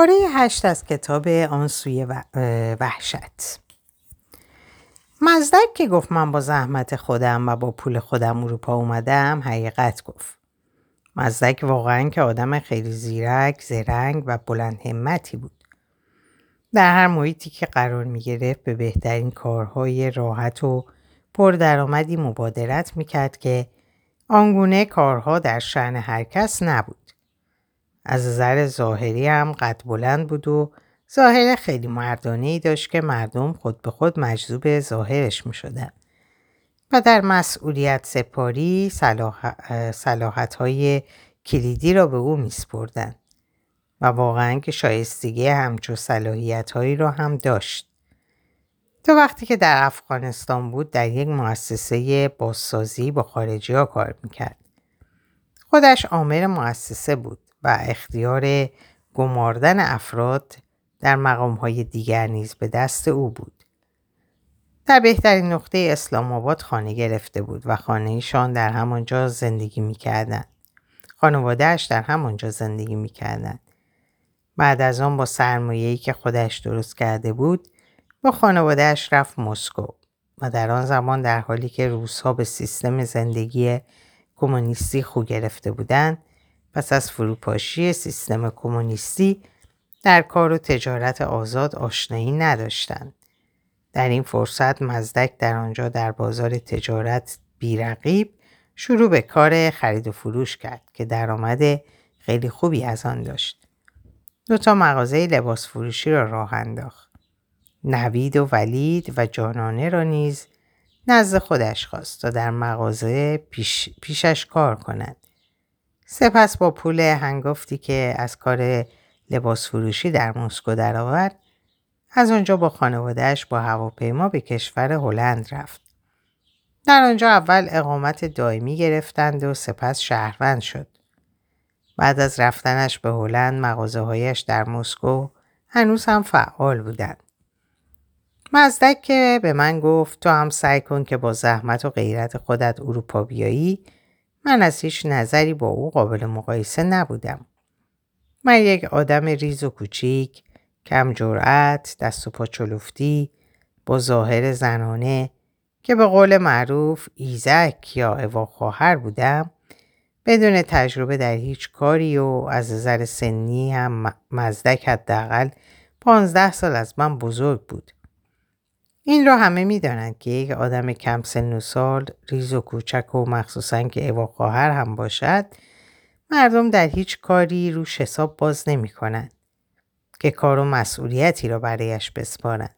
پاره هشت از کتاب آن سوی وحشت مزدک که گفت من با زحمت خودم و با پول خودم اروپا اومدم حقیقت گفت مزدک واقعا که آدم خیلی زیرک، زرنگ و بلند همتی بود. در هر محیطی که قرار می گرفت به بهترین کارهای راحت و پردرآمدی مبادرت می کرد که آنگونه کارها در شعن هر کس نبود. از نظر ظاهری هم قد بلند بود و ظاهر خیلی مردانه ای داشت که مردم خود به خود مجذوب ظاهرش می شدن. و در مسئولیت سپاری صلاحت های کلیدی را به او می سپردن. و واقعا که شایستگی همچو صلاحیت هایی را هم داشت. تا وقتی که در افغانستان بود در یک مؤسسه بازسازی با خارجی ها کار می‌کرد. خودش آمر مؤسسه بود و اختیار گماردن افراد در مقام های دیگر نیز به دست او بود. در بهترین نقطه اسلام آباد خانه گرفته بود و خانه ایشان در همانجا زندگی می‌کردند. خانوادهش در همانجا زندگی می‌کردند. بعد از آن با سرمایه‌ای که خودش درست کرده بود با خانوادهش رفت مسکو و در آن زمان در حالی که روسها به سیستم زندگی کمونیستی خو گرفته بودند پس از فروپاشی سیستم کمونیستی در کار و تجارت آزاد آشنایی نداشتند. در این فرصت مزدک در آنجا در بازار تجارت بیرقیب شروع به کار خرید و فروش کرد که درآمد خیلی خوبی از آن داشت. دو تا مغازه لباس فروشی را راه انداخت. نوید و ولید و جانانه را نیز نزد خودش خواست تا در مغازه پیش، پیشش کار کنند. سپس با پول هنگفتی که از کار لباس فروشی در مسکو درآورد از آنجا با خانوادهش با هواپیما به کشور هلند رفت. در آنجا اول اقامت دائمی گرفتند و سپس شهروند شد. بعد از رفتنش به هلند مغازه هایش در مسکو هنوز هم فعال بودند. مزدک که به من گفت تو هم سعی کن که با زحمت و غیرت خودت اروپا بیایی من از هیچ نظری با او قابل مقایسه نبودم. من یک آدم ریز و کوچیک، کم جرأت، دست و پا چلفتی، با ظاهر زنانه که به قول معروف ایزک یا اوا خواهر بودم بدون تجربه در هیچ کاری و از نظر سنی هم مزدک حداقل پانزده سال از من بزرگ بود. این را همه می‌دانند که یک آدم کم سن و سال ریز و کوچک و مخصوصا که اوا خواهر هم باشد مردم در هیچ کاری روش حساب باز نمی کنند که کار و مسئولیتی را برایش بسپارند.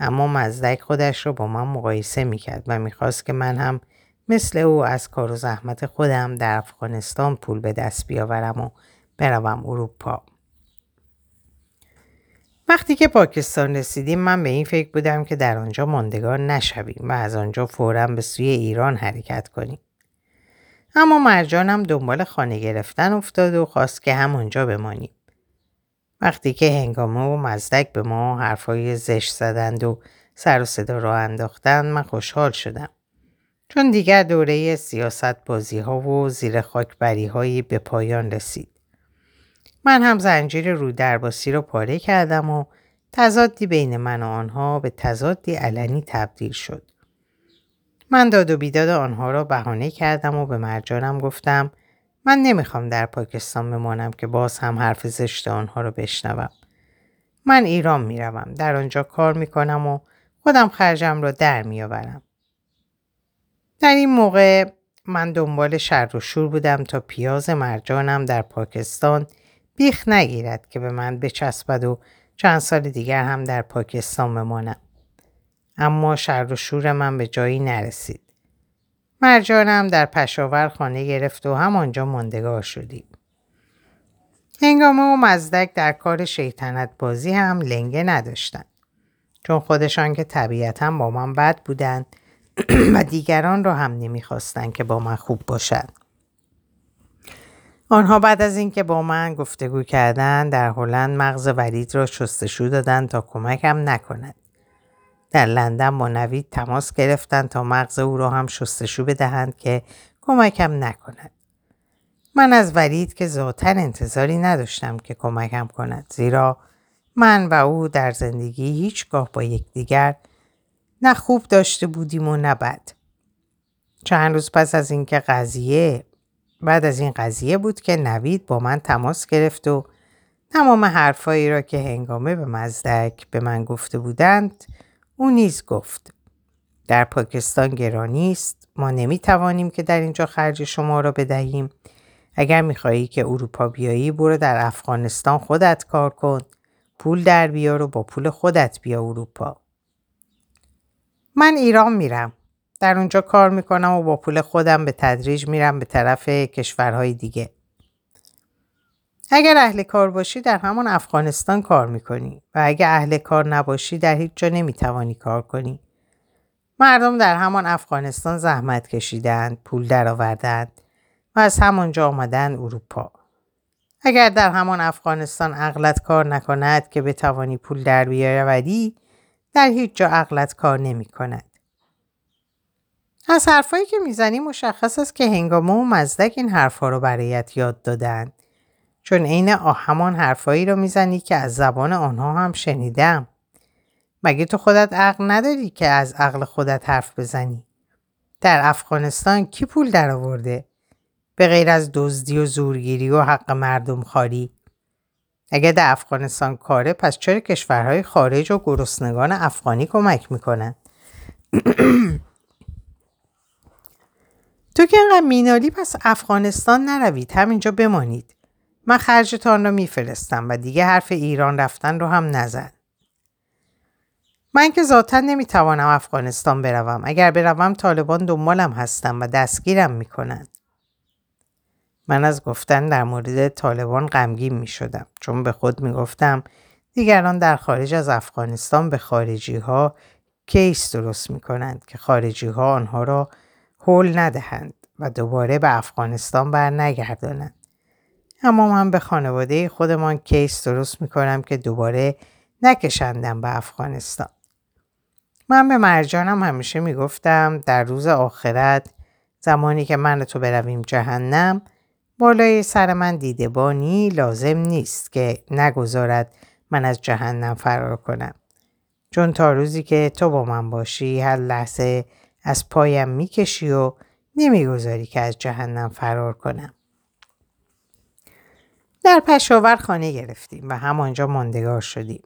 اما مزدک خودش را با من مقایسه می کرد و می‌خواست که من هم مثل او از کار و زحمت خودم در افغانستان پول به دست بیاورم و بروم اروپا. وقتی که پاکستان رسیدیم من به این فکر بودم که در آنجا ماندگار نشویم و از آنجا فورا به سوی ایران حرکت کنیم. اما مرجانم دنبال خانه گرفتن افتاد و خواست که همانجا بمانیم. وقتی که هنگامه و مزدک به ما حرفای زشت زدند و سر و صدا را انداختند من خوشحال شدم. چون دیگر دوره سیاست بازی ها و زیر خاک بری به پایان رسید. من هم زنجیر رو درباسی رو پاره کردم و تضادی بین من و آنها به تضادی علنی تبدیل شد. من داد و بیداد آنها را بهانه کردم و به مرجانم گفتم من نمی‌خوام در پاکستان بمانم که باز هم حرف زشت آنها را بشنوم. من ایران می‌روم در آنجا کار می‌کنم و خودم خرجم را در میآورم. در این موقع من دنبال شر و شور بودم تا پیاز مرجانم در پاکستان بیخ نگیرد که به من بچسبد و چند سال دیگر هم در پاکستان بمانم. اما شر و شور من به جایی نرسید. مرجانم در پشاور خانه گرفت و همانجا ماندگار شدیم. هنگامه و مزدک در کار شیطنت بازی هم لنگه نداشتند. چون خودشان که طبیعتا با من بد بودند و دیگران را هم نمی‌خواستند که با من خوب باشند. آنها بعد از اینکه با من گفتگو کردند در هلند مغز ولید را شستشو دادند تا کمکم نکند. در لندن با نوید تماس گرفتند تا مغز او را هم شستشو بدهند که کمکم نکند. من از ولید که ذاتا انتظاری نداشتم که کمکم کند زیرا من و او در زندگی هیچگاه با یکدیگر نه خوب داشته بودیم و نه بد. چند روز پس از اینکه قضیه بعد از این قضیه بود که نوید با من تماس گرفت و تمام حرفایی را که هنگامه به مزدک به من گفته بودند او نیز گفت. در پاکستان گرانی است ما نمی توانیم که در اینجا خرج شما را بدهیم. اگر می‌خواهی که اروپا بیایی برو در افغانستان خودت کار کن. پول در بیار و با پول خودت بیا اروپا. من ایران میرم. در اونجا کار می‌کنم و با پول خودم به تدریج میرم به طرف کشورهای دیگه. اگر اهل کار باشی در همان افغانستان کار می‌کنی و اگر اهل کار نباشی در هیچ جا نمی‌توانی کار کنی. مردم در همان افغانستان زحمت کشیدند پول درآوردند و از همانجا آمدن اروپا. اگر در همان افغانستان عقلت کار نکند که بتوانی پول در بیاوری در هیچ جا عقلت کار نمی کند. از حرفایی که می‌زنی مشخص است که هنگامه و مزدک این حرفها رو برایت یاد دادن. چون عین همان حرفایی رو می‌زنی که از زبان آنها هم شنیدم. مگه تو خودت عقل نداری که از عقل خودت حرف بزنی؟ در افغانستان کی پول درآورده؟ به غیر از دزدی و زورگیری و حق مردم خاری. اگه در افغانستان کاره پس چرا کشورهای خارج و گرسنگان افغانی کمک می‌کنن؟ تو که انقدر مینالی پس افغانستان نروید. همینجا بمانید. من خرجتان رو میفرستم و دیگه حرف ایران رفتن رو هم نزن. من که ذاتا نمی‌توانم افغانستان بروم. اگر بروم طالبان دنبالم هستم و دستگیرم می‌کنند من از گفتن در مورد طالبان غمگین می شدم چون به خود می گفتم دیگران در خارج از افغانستان به خارجی ها کیس درست می کنند که خارجی ها آنها را حول ندهند و دوباره به افغانستان بر نگردانند. اما من به خانواده خودمان کیس درست می کنم که دوباره نکشندم به افغانستان. من به مرجانم همیشه می گفتم در روز آخرت زمانی که من تو برویم جهنم بالای سر من دیده بانی لازم نیست که نگذارد من از جهنم فرار کنم. چون تا روزی که تو با من باشی هر لحظه از پایم می‌کشی و نمی‌گذاری که از جهنم فرار کنم. در پشاور خانه گرفتیم و همانجا ماندگار شدیم.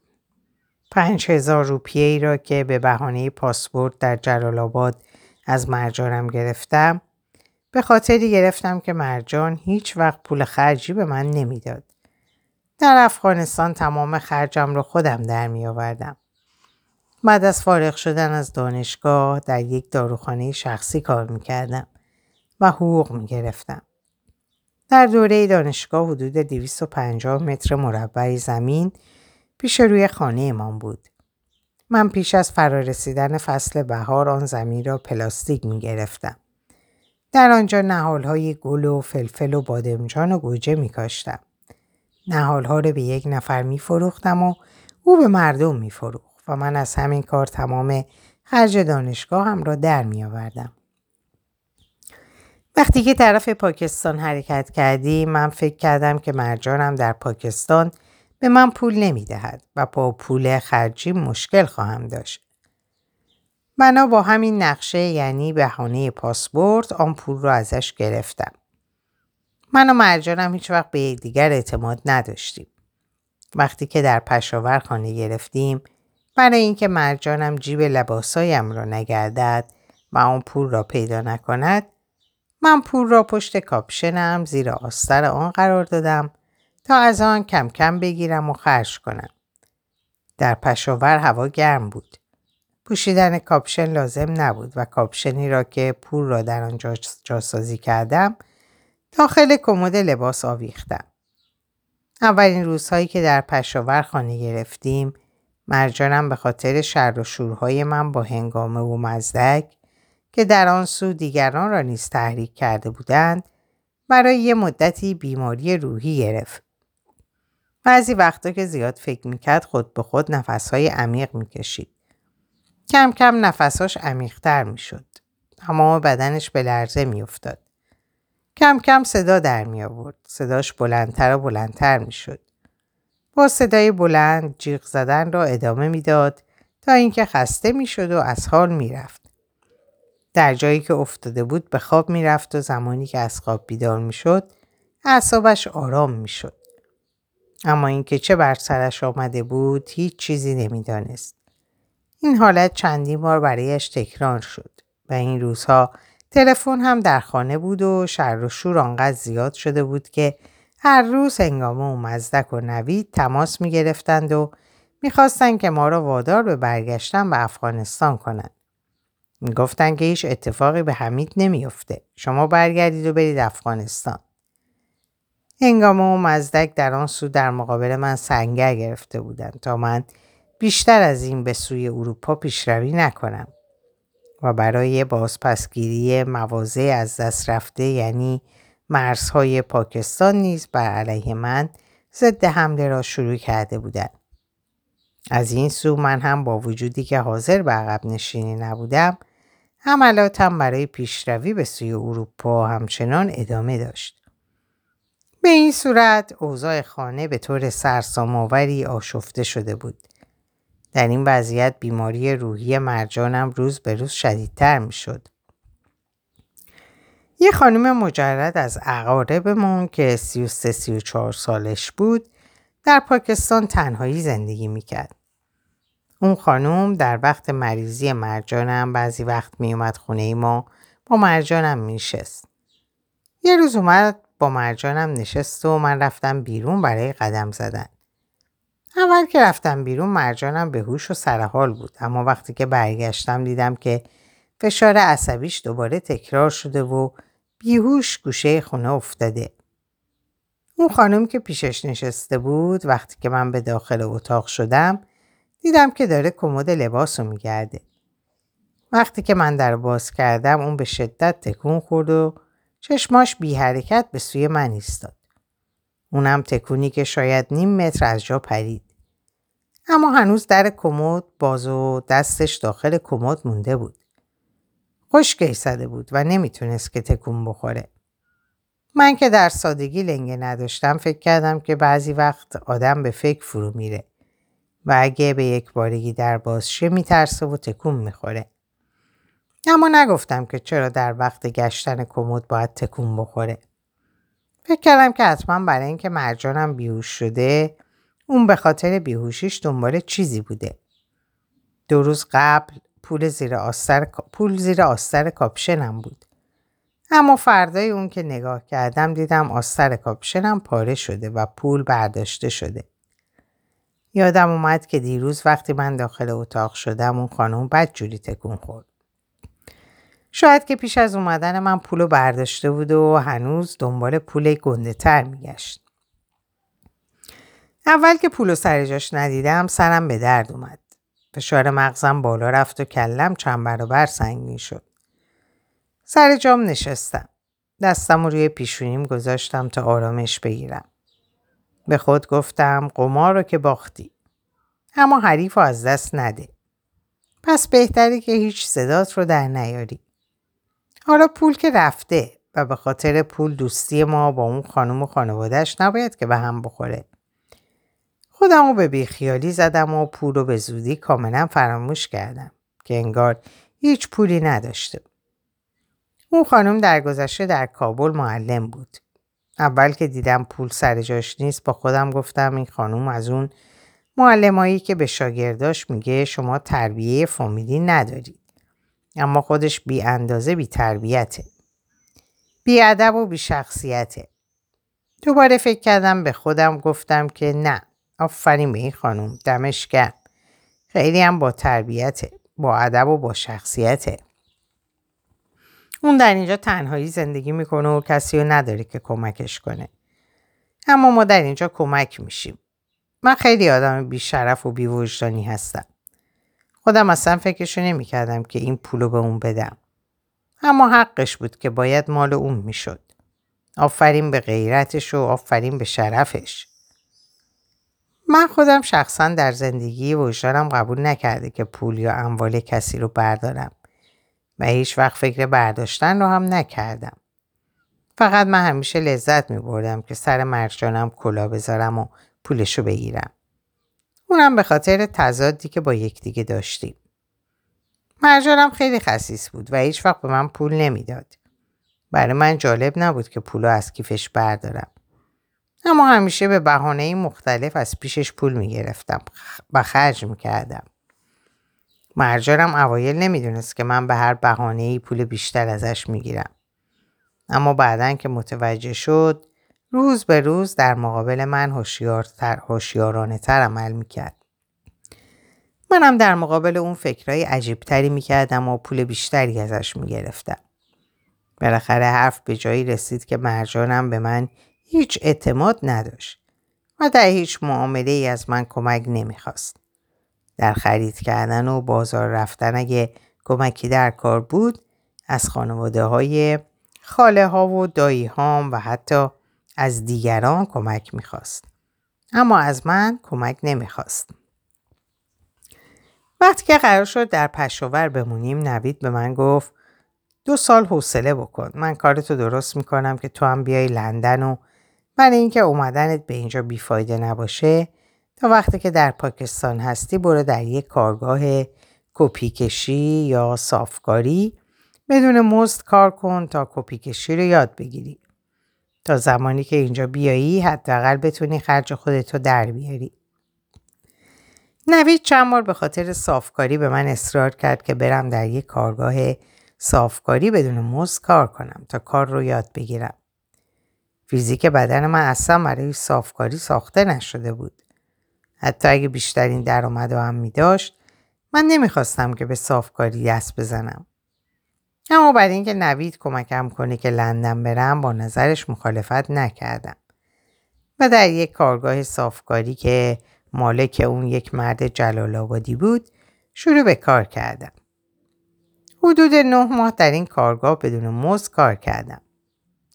پنج هزار روپیه ای را که به بهانه پاسپورت در جلال آباد از مرجانم گرفتم به خاطری گرفتم که مرجان هیچ وقت پول خرجی به من نمی‌داد. در افغانستان تمام خرجم رو خودم در می. بعد از فارغ شدن از دانشگاه در یک داروخانه شخصی کار می کردم و حقوق می گرفتم. در دوره دانشگاه حدود 250 متر مربع زمین پیش روی خانه امان بود. من پیش از فرارسیدن فصل بهار آن زمین را پلاستیک می گرفتم. در آنجا های گل و فلفل و بادمجان و گوجه می کاشتم. ها رو به یک نفر می فروختم و او به مردم می فروخت و من از همین کار تمام خرج دانشگاه هم را در می آوردم. وقتی که طرف پاکستان حرکت کردی من فکر کردم که مرجانم در پاکستان به من پول نمی دهد و با پول خرجی مشکل خواهم داشت. بنا با همین نقشه یعنی بهانه پاسپورت آن پول رو ازش گرفتم. من و مرجانم هیچ وقت به یکدیگر اعتماد نداشتیم. وقتی که در پشاور خانه گرفتیم برای اینکه مرجانم جیب لباسایم را نگردد و آن پول را پیدا نکند من پول را پشت کاپشنم زیر آستر آن قرار دادم تا از آن کم کم بگیرم و خرج کنم. در پشاور هوا گرم بود. پوشیدن کاپشن لازم نبود و کاپشنی را که پول را در آن جاسازی کردم داخل کمد لباس آویختم. اولین روزهایی که در پشاور خانه گرفتیم مرجانم به خاطر شر و شورهای من با هنگامه و مزدک که در آن سو دیگران را نیز تحریک کرده بودند برای یه مدتی بیماری روحی گرفت. بعضی وقتا که زیاد فکر می‌کرد خود به خود نفسهای عمیق می‌کشید. کم کم نفساش عمیقتر می شد. تمام بدنش به لرزه می افتاد. کم کم صدا در می آورد. صداش بلندتر و بلندتر می شد. با صدای بلند جیغ زدن را ادامه می‌داد تا اینکه خسته می شد و از حال می رفت. در جایی که افتاده بود به خواب می رفت و زمانی که از خواب بیدار می شد اعصابش آرام می شد. اما اینکه چه بر سرش آمده بود هیچ چیزی نمی‌دانست. این حالت چندین بار برایش تکرار شد و این روزها تلفن هم در خانه بود و شر و شور آنقدر زیاد شده بود که هر روز هنگامه و مزدک و نوید تماس می گرفتند و می‌خواستند که ما را وادار به برگشتن به افغانستان کنند. می‌گفتند که هیچ اتفاقی به حمید نمیافته. شما برگردید و برید افغانستان. هنگامه و مزدک در آن سو در مقابل من سنگر گرفته بودند تا من بیشتر از این به سوی اروپا پیشروی نکنم و برای بازپسگیری مواضع از دست رفته یعنی مرزهای پاکستان نیز بر علیه من ضد حمله را شروع کرده بودند. از این سو من هم با وجودی که حاضر به عقب نشینی نبودم حملاتم برای پیشروی به سوی اروپا همچنان ادامه داشت. به این صورت اوضاع خانه به طور سرسام‌آوری آشفته شده بود. در این وضعیت بیماری روحی مرجانم روز به روز شدیدتر می شد. یه خانم مجرد از اقاربمون که 33-34 سالش بود در پاکستان تنهایی زندگی می‌کرد. اون خانم در وقت مریضی مرجانم بعضی وقت میومد خونه ما با مرجانم میشست. یه روز اومد با مرجانم نشست و من رفتم بیرون برای قدم زدن. اول که رفتم بیرون مرجانم به هوش و سرحال بود اما وقتی که برگشتم دیدم که فشار عصبیش دوباره تکرار شده و بیهوش گوشه خونه افتاده. اون خانم که پیشش نشسته بود وقتی که من به داخل اتاق شدم دیدم که داره کمد لباس رو میگرده. وقتی که من در باز کردم اون به شدت تکون خورد و چشماش بی حرکت به سوی من ایستاد. اونم تکونی که شاید نیم متر از جا پرید. اما هنوز در کمد باز و دستش داخل کمد مونده بود. خشک ایستاده بود و نمی‌تونست که تکون بخوره. من که در سادگی لنگه نداشتم فکر کردم که بعضی وقت آدم به فکر فرو میره و اگه به یک بارگی در بازشه میترسه و تکون می‌خوره. اما نگفتم که چرا در وقت گشتن کمد باید تکون بخوره. فکر کردم که حتما برای اینکه مرجانم بیهوش شده اون به خاطر بیهوشیش دنبال چیزی بوده. دو روز قبل پول زیر آستر, پول زیر آستر کاپشنم بود. اما فردای اون که نگاه کردم دیدم آستر کاپشنم پاره شده و پول برداشته شده. یادم اومد که دیروز وقتی من داخل اتاق شدم اون خانم بد جوری تکون خورد. شاید که پیش از اومدن من پولو برداشته بود و هنوز دنبال پول گنده تر میگشت. اول که پولو سر جاش ندیدم سرم به درد اومد. فشار مغزم بالا رفت و کلم چند برابر سنگین شد. سر جام نشستم. دستم روی پیشونیم گذاشتم تا آرامش بگیرم. به خود گفتم قمار رو که باختی. اما حریف از دست نده. پس بهتره که هیچ صدات رو در نیاری. حالا پول که رفته و به خاطر پول دوستی ما با اون خانم و خانوادهش نباید که به هم بخوره. خودم رو به بیخیالی زدم و پول رو به زودی کاملا فراموش کردم که انگار هیچ پولی نداشته. اون خانم در گذشته در کابل معلم بود. اول که دیدم پول سر جاش نیست با خودم گفتم این خانم از اون معلمایی که به شاگرداش میگه شما تربیه فامیلی ندارید. اما خودش بی اندازه بی تربیته. بی ادب و بی شخصیته. دوباره فکر کردم به خودم گفتم که نه آفرین به این خانم دمش گرم خیلی هم با تربیته با ادب و با شخصیته. اون در اینجا تنهایی زندگی می‌کنه و کسی رو نداره که کمکش کنه. اما ما در اینجا کمک میشیم. من خیلی آدم بیشرف و بیوجدانی هستم. خودم اصلا فکرشو نمی‌کردم که این پولو به اون بدم. اما حقش بود که باید مال اون می‌شد. آفرین به غیرتش و آفرین به شرفش. من خودم شخصا در زندگی وجدانم قبول نکرده که پول یا اموال کسی رو بردارم و هیچ وقت فکر برداشتن رو هم نکردم. فقط من همیشه لذت می بردم که سر مرجانم کلا بذارم و پولشو بگیرم. اونم به خاطر تضادی که با یکدیگه داشتیم. مرجانم خیلی خصیص بود و هیچ وقت به من پول نمی‌داد. برای من جالب نبود که پولو از کیفش بردارم. اما همیشه به بهانه مختلف از پیشش پول می‌گرفتم و خرج می‌کردم. مرجانم اوایل نمی‌دونست که من به هر بهانه ای پول بیشتر ازش می‌گیرم. اما بعدا که متوجه شد روز به روز در مقابل من هوشیارانه تر عمل می‌کرد. منم در مقابل اون فکرهای عجیبتری می‌کردم و پول بیشتری ازش می‌گرفتم. بالاخره حرف به جایی رسید که مرجانم به من هیچ اعتماد نداشت و در هیچ معامله ای از من کمک نمی‌خواست. در خرید کردن و بازار رفتن اگه کمکی در کار بود از خانواده های خاله ها و دایی هام و حتی از دیگران کمک می‌خواست. اما از من کمک نمی‌خواست. وقتی که قرار شد در پشاور بمونیم نوید به من گفت دو سال حوصله بکن من کارتو درست می‌کنم که تو هم بیای لندن و برای اینکه اومدنت به اینجا بیفایده نباشه تا وقتی که در پاکستان هستی برو در یک کارگاه کپی کشی یا صافکاری. بدون مزد کار کن تا کپی کشی رو یاد بگیری. تا زمانی که اینجا بیایی حداقل بتونی خرج خودتو در بیاری. نوید چند بار به خاطر صافکاری به من اصرار کرد که برم در یک کارگاه صافکاری بدون مزد کار کنم تا کار رو یاد بگیرم. فیزیک بدن من اصلا برای صافکاری ساخته نشده بود. حتی اگه بیشترین درآمد هم می داشت من نمی‌خواستم که به صافکاری دست بزنم. اما برای اینکه نوید کمکم کنه که لندن برم با نظرش مخالفت نکردم. و در یک کارگاه صافکاری که مالک اون یک مرد جلال آبادی بود شروع به کار کردم. حدود نه ماه در این کارگاه بدون مزد کار کردم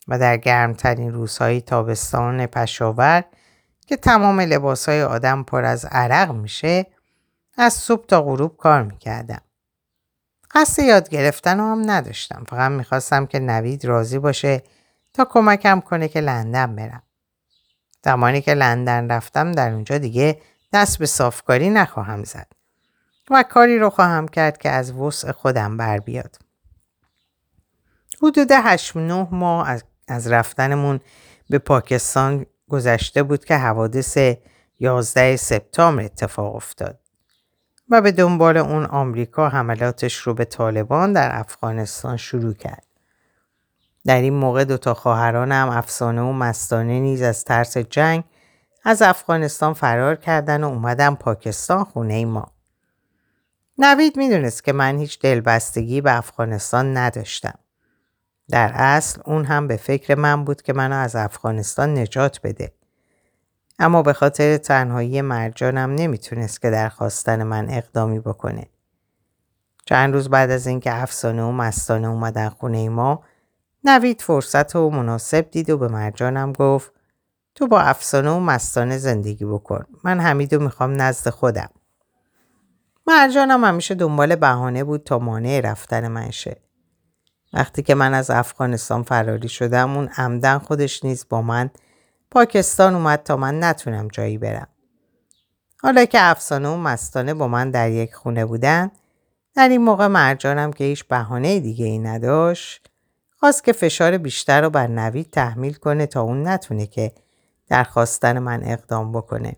و در گرمترین روزهای تابستان پشاور که تمام لباسهای آدم پر از عرق میشه از صبح تا غروب کار می‌کردم. قصد یاد گرفتن هم نداشتم. فقط می‌خواستم که نوید راضی باشه تا کمکم کنه که لندن برم. زمانی که لندن رفتم در اونجا دیگه دست به صافکاری نخواهم زد. و کاری رو خواهم کرد که از وسع خودم بر بیاد. حدود هشت نه ماه از, از رفتنمون به پاکستان گذشته بود که حوادث 11 سپتامبر اتفاق افتاد و به دنبال اون آمریکا حملاتش رو به طالبان در افغانستان شروع کرد. در این موقع دوتا خواهرانم افسانه و مستانه نیز از ترس جنگ از افغانستان فرار کردن و اومدن پاکستان خونه ما. نوید می‌دونست که من هیچ دلبستگی به افغانستان نداشتم. در اصل اون هم به فکر من بود که منو از افغانستان نجات بده. اما به خاطر تنهایی مرجانم نمی‌تونست که در خواستن من اقدامی بکنه. چند روز بعد از اینکه افسانه و مستانه اومدن خونه ما نوید فرصت و مناسب دید و به مرجانم گفت تو با افسانه و مستانه زندگی بکن. من حمیدو می‌خوام نزد خودم. مرجانم همیشه دنبال بهانه بود تا مانع رفتن من شه. وقتی که من از افغانستان فراری شدم اون عمدن خودش نیز با من پاکستان اومد تا من نتونم جایی برم. حالا که افسانه و مستانه با من در یک خونه بودن در این موقع مرجانم که هیچ بهانه دیگه ای نداشت خواست که فشار بیشتر رو بر نوید تحمیل کنه تا اون نتونه که در خواستن من اقدام بکنه.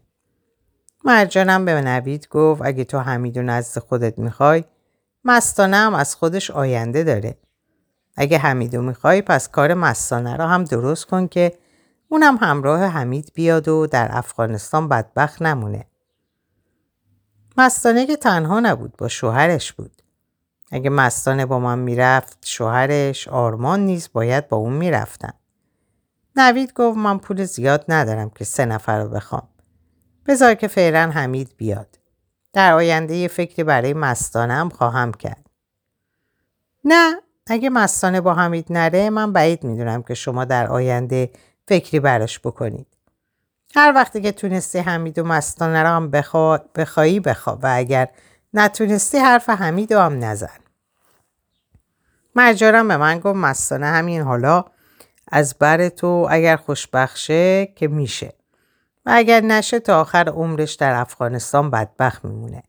مرجانم به نوید گفت اگه تو حمیدو نزد خودت می‌خوای مستانه هم از خودش آینده داره. اگه حمیدو می‌خوای پس کار مستانه را هم درست کن که اونم همراه حمید بیاد و در افغانستان بدبخت نمونه. مستانه که تنها نبود با شوهرش بود. اگه مستانه با من می‌رفت شوهرش آرمان نیز باید با اون می‌رفتن. نوید گفت من پول زیاد ندارم که سه نفر رو بخوام. بذار که فعلا حمید بیاد. در آینده یه فکری برای مستانم خواهم کرد. نه اگه مستانه با حمید نره من بعید می‌دونم که شما در آینده فکری براش بکنید. هر وقتی که تونستی حمید و مستانه رو هم بخوا... بخوایی بخوا و اگر نتونستی حرف حمید هم نزن. مرجارم به من گفت مستانه همین حالا از بر تو اگر خوشبخشه که میشه و اگر نشه تا آخر عمرش در افغانستان بدبخت میمونه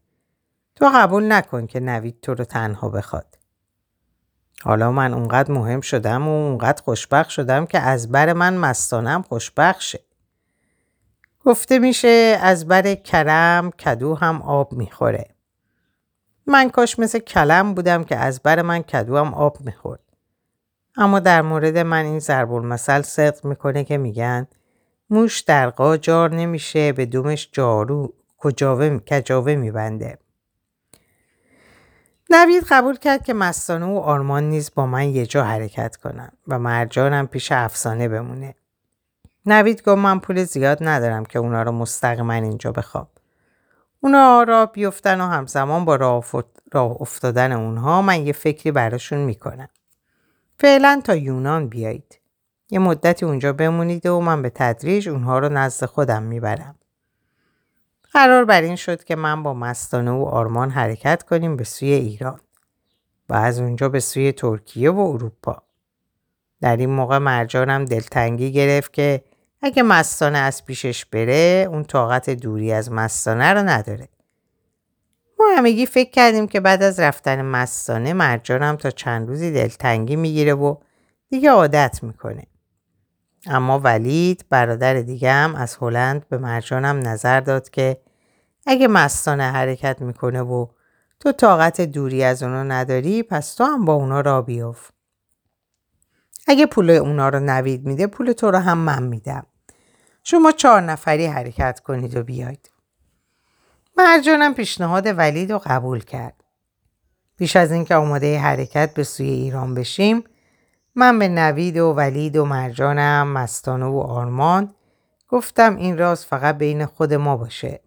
تو قبول نکن که نوید تو رو تنها بخواد حالا من اونقدر مهم شدم و اونقدر خوشبخت شدم که از بر من مستانم خوشبخت شه گفته میشه از بر کرم کدو هم آب می‌خوره. من کاش مثل کلم بودم که از بر من کدو هم آب می‌خورد. اما در مورد من این ضرب المثل صدق می‌کنه که میگن موش در جار نمیشه به دومش جارو کجاوه کجاوه میبنده. نوید قبول کرد که مستانه و آرمان نیز با من یه جا حرکت کنن و مرجانم پیش افسانه بمونه. نوید گفت من پول زیاد ندارم که اونا رو مستقیما اینجا بخوام. اونا را بیفتن و همزمان با راه افتادن اونها من یه فکری براشون می‌کنم. فعلا تا یونان بیایید. یه مدتی اونجا بمونید و من به تدریج اونها رو نزد خودم می‌برم. قرار بر این شد که من با مستانه و آرمان حرکت کنیم به سوی ایران و از اونجا به سوی ترکیه و اروپا. در این موقع مرجانم دلتنگی گرفت که اگه مستانه از پیشش بره اون طاقت دوری از مستانه رو نداره. ما همگی فکر کردیم که بعد از رفتن مستانه مرجانم تا چند روزی دلتنگی می‌گیره و دیگه عادت می‌کنه. اما ولید برادر دیگم از هلند به مرجانم نظر داد که اگه مستانه حرکت می‌کنه و تو طاقت دوری از اونو نداری پس تو هم با اونا را بیاف. اگه پول اونا رو نوید میده پول تو رو هم من میدم. شما چهار نفری حرکت کنید و بیاید. مرجانم پیشنهاد ولید رو قبول کرد. پیش از اینکه آماده حرکت به سوی ایران بشیم من به نوید و ولید و مرجانم مستانه و آرمان گفتم این راز فقط بین خود ما باشه.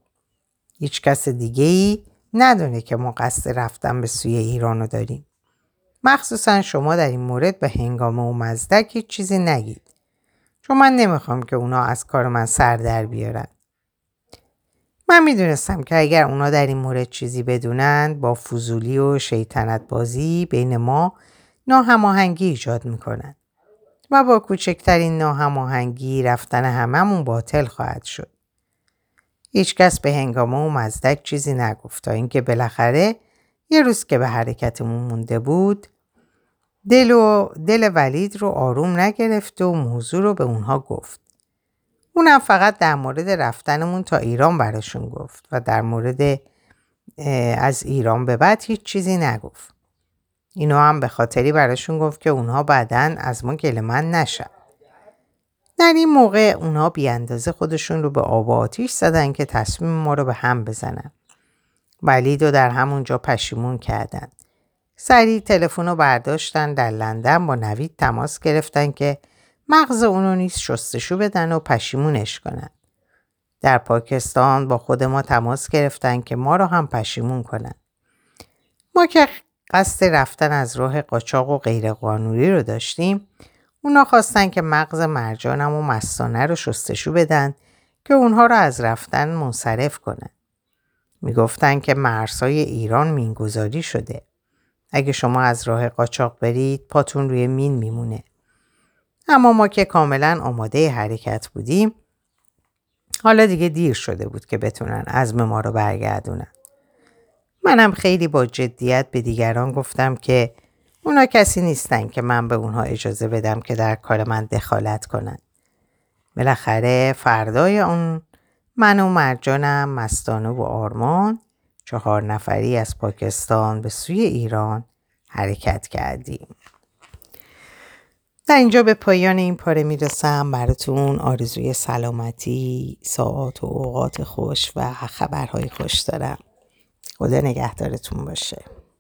هیچ کس دیگه ای ندونه که ما قصد رفتن به سوی ایران داریم. مخصوصا شما در این مورد به هنگامه و مزدک هیچ چیزی نگید. چون من نمی‌خوام که اونا از کار من سر در بیارن. من می‌دونستم که اگر اونا در این مورد چیزی بدونن با فضولی و شیطنت بازی بین ما ناهماهنگی ایجاد می‌کنن و با کوچکترین ناهماهنگی رفتن هممون باطل خواهد شد. هیچکس به هنگامه و مزدک چیزی نگفت تا اینکه بالاخره یه روز که به حرکتمون مونده بود دل, و دل ولید رو آروم نگرفت و موضوع رو به اونها گفت. اونم فقط در مورد رفتنمون تا ایران براشون گفت و در مورد از ایران به بعد هیچ چیزی نگفت. اینو هم به خاطری براشون گفت که اونها بعدا از ما من نشن. در این موقع اونها بیاندازه خودشون رو به آب و آتیش زدن که تصمیم ما رو به هم بزنن. ولید رو در همونجا پشیمون کردن. سریع تلفن رو برداشتن در لندن با نوید تماس گرفتن که مغز اونو نیست شستشو بدن و پشیمونش کنن. در پاکستان با خود ما تماس گرفتن که ما رو هم پشیمون کنن. ما که قصد رفتن از راه قاچاق و غیرقانونی رو داشتیم اونا خواستن که مغز مرجانم و مستانه رو شستشو بدن که اونها رو از رفتن منصرف کنن. می‌گفتن که مرزهای ایران مینگذاری شده. اگه شما از راه قاچاق برید پاتون روی مین میمونه. اما ما که کاملا آماده حرکت بودیم حالا دیگه دیر شده بود که بتونن عزم ما رو برگردونن. منم خیلی با جدیت به دیگران گفتم که اونا کسی نیستن که من به اونها اجازه بدم که در کار من دخالت کنن. بالاخره فردای اون من و مرجانم مستانه و آرمان چهار نفری از پاکستان به سوی ایران حرکت کردیم. در اینجا به پایان این پاره می‌رسم براتون آرزوی سلامتی، ساعات و اوقات خوش و خبرهای خوش دارم. خدا نگهدارتون باشه.